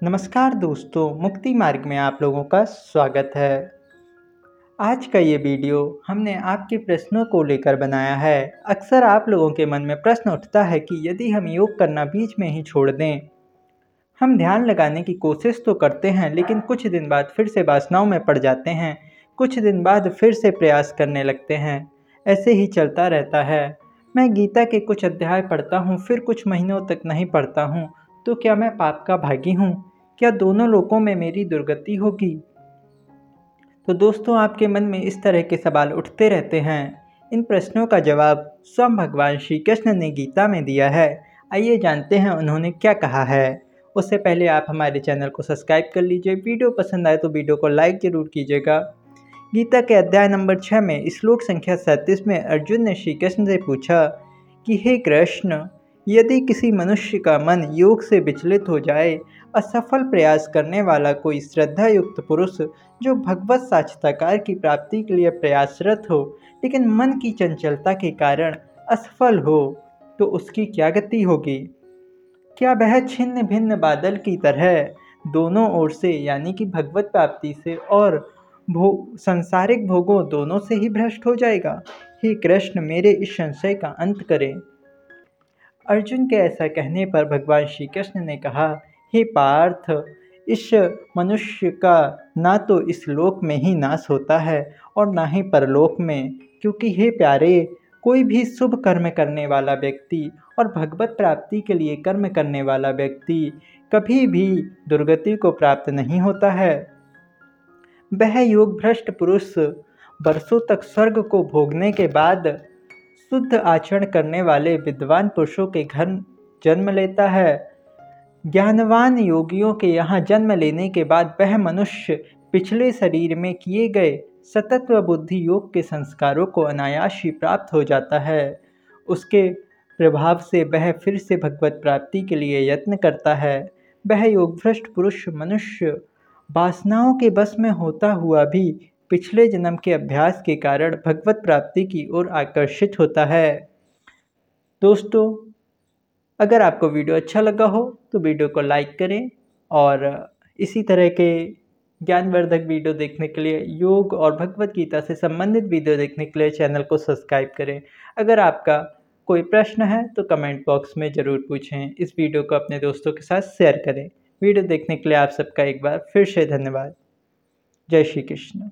नमस्कार दोस्तों, मुक्ति मार्ग में आप लोगों का स्वागत है। आज का ये वीडियो हमने आपके प्रश्नों को लेकर बनाया है। अक्सर आप लोगों के मन में प्रश्न उठता है कि यदि हम योग करना बीच में ही छोड़ दें, हम ध्यान लगाने की कोशिश तो करते हैं, लेकिन कुछ दिन बाद फिर से वासनाओं में पड़ जाते हैं, कुछ दिन बाद फिर से प्रयास करने लगते हैं। ऐसे ही चलता रहता है। मैं गीता के कुछ अध्याय पढ़ता हूँ, फिर कुछ महीनों तक नहीं पढ़ता हूँ तो क्या मैं पाप का भागी हूँ? क्या दोनों लोकों में मेरी दुर्गति होगी? तो दोस्तों, आपके मन में इस तरह के सवाल उठते रहते हैं। इन प्रश्नों का जवाब स्वयं भगवान श्री कृष्ण ने गीता में दिया है। आइए जानते हैं उन्होंने क्या कहा है। उससे पहले आप हमारे चैनल को सब्सक्राइब कर लीजिए। वीडियो पसंद आए तो वीडियो को लाइक ज़रूर कीजिएगा। गीता के अध्याय नंबर छः में श्लोक संख्या सैंतीस में अर्जुन ने श्री कृष्ण से पूछा कि, हे कृष्ण यदि किसी मनुष्य का मन योग से विचलित हो जाए, असफल प्रयास करने वाला कोई श्रद्धा युक्त पुरुष जो भगवत साक्षात्कार की प्राप्ति के लिए प्रयासरत हो, लेकिन मन की चंचलता के कारण असफल हो तो उसकी क्या गति होगी? क्या वह छिन्न भिन्न बादल की तरह दोनों ओर से, यानी कि भगवत प्राप्ति से और भो, संसारिक भोगों दोनों से ही भ्रष्ट हो जाएगा? हे कृष्ण, मेरे इस संशय का अंत करें। अर्जुन के ऐसा कहने पर भगवान श्री कृष्ण ने कहा, हे पार्थ, इस मनुष्य का ना तो इस लोक में ही नाश होता है और ना ही परलोक में, क्योंकि हे प्यारे, कोई भी शुभ कर्म करने वाला व्यक्ति और भगवत प्राप्ति के लिए कर्म करने वाला व्यक्ति कभी भी दुर्गति को प्राप्त नहीं होता है। वह योग भ्रष्ट पुरुष वर्षों तक स्वर्ग को भोगने के बाद शुद्ध आचरण करने वाले विद्वान पुरुषों के घर जन्म लेता है। ज्ञानवान योगियों के यहाँ जन्म लेने के बाद वह मनुष्य पिछले शरीर में किए गए सतत्व बुद्धि योग के संस्कारों को अनायास ही प्राप्त हो जाता है। उसके प्रभाव से वह फिर से भगवत प्राप्ति के लिए यत्न करता है। वह योगभ्रष्ट पुरुष मनुष्य वासनाओं के बस में होता हुआ भी पिछले जन्म के अभ्यास के कारण भगवत प्राप्ति की ओर आकर्षित होता है। दोस्तों, अगर आपको वीडियो अच्छा लगा हो तो वीडियो को लाइक करें और इसी तरह के ज्ञानवर्धक वीडियो देखने के लिए, योग और भगवत गीता से संबंधित वीडियो देखने के लिए चैनल को सब्सक्राइब करें। अगर आपका कोई प्रश्न है तो कमेंट बॉक्स में ज़रूर पूछें। इस वीडियो को अपने दोस्तों के साथ शेयर करें। वीडियो देखने के लिए आप सबका एक बार फिर से धन्यवाद। जय श्री कृष्ण।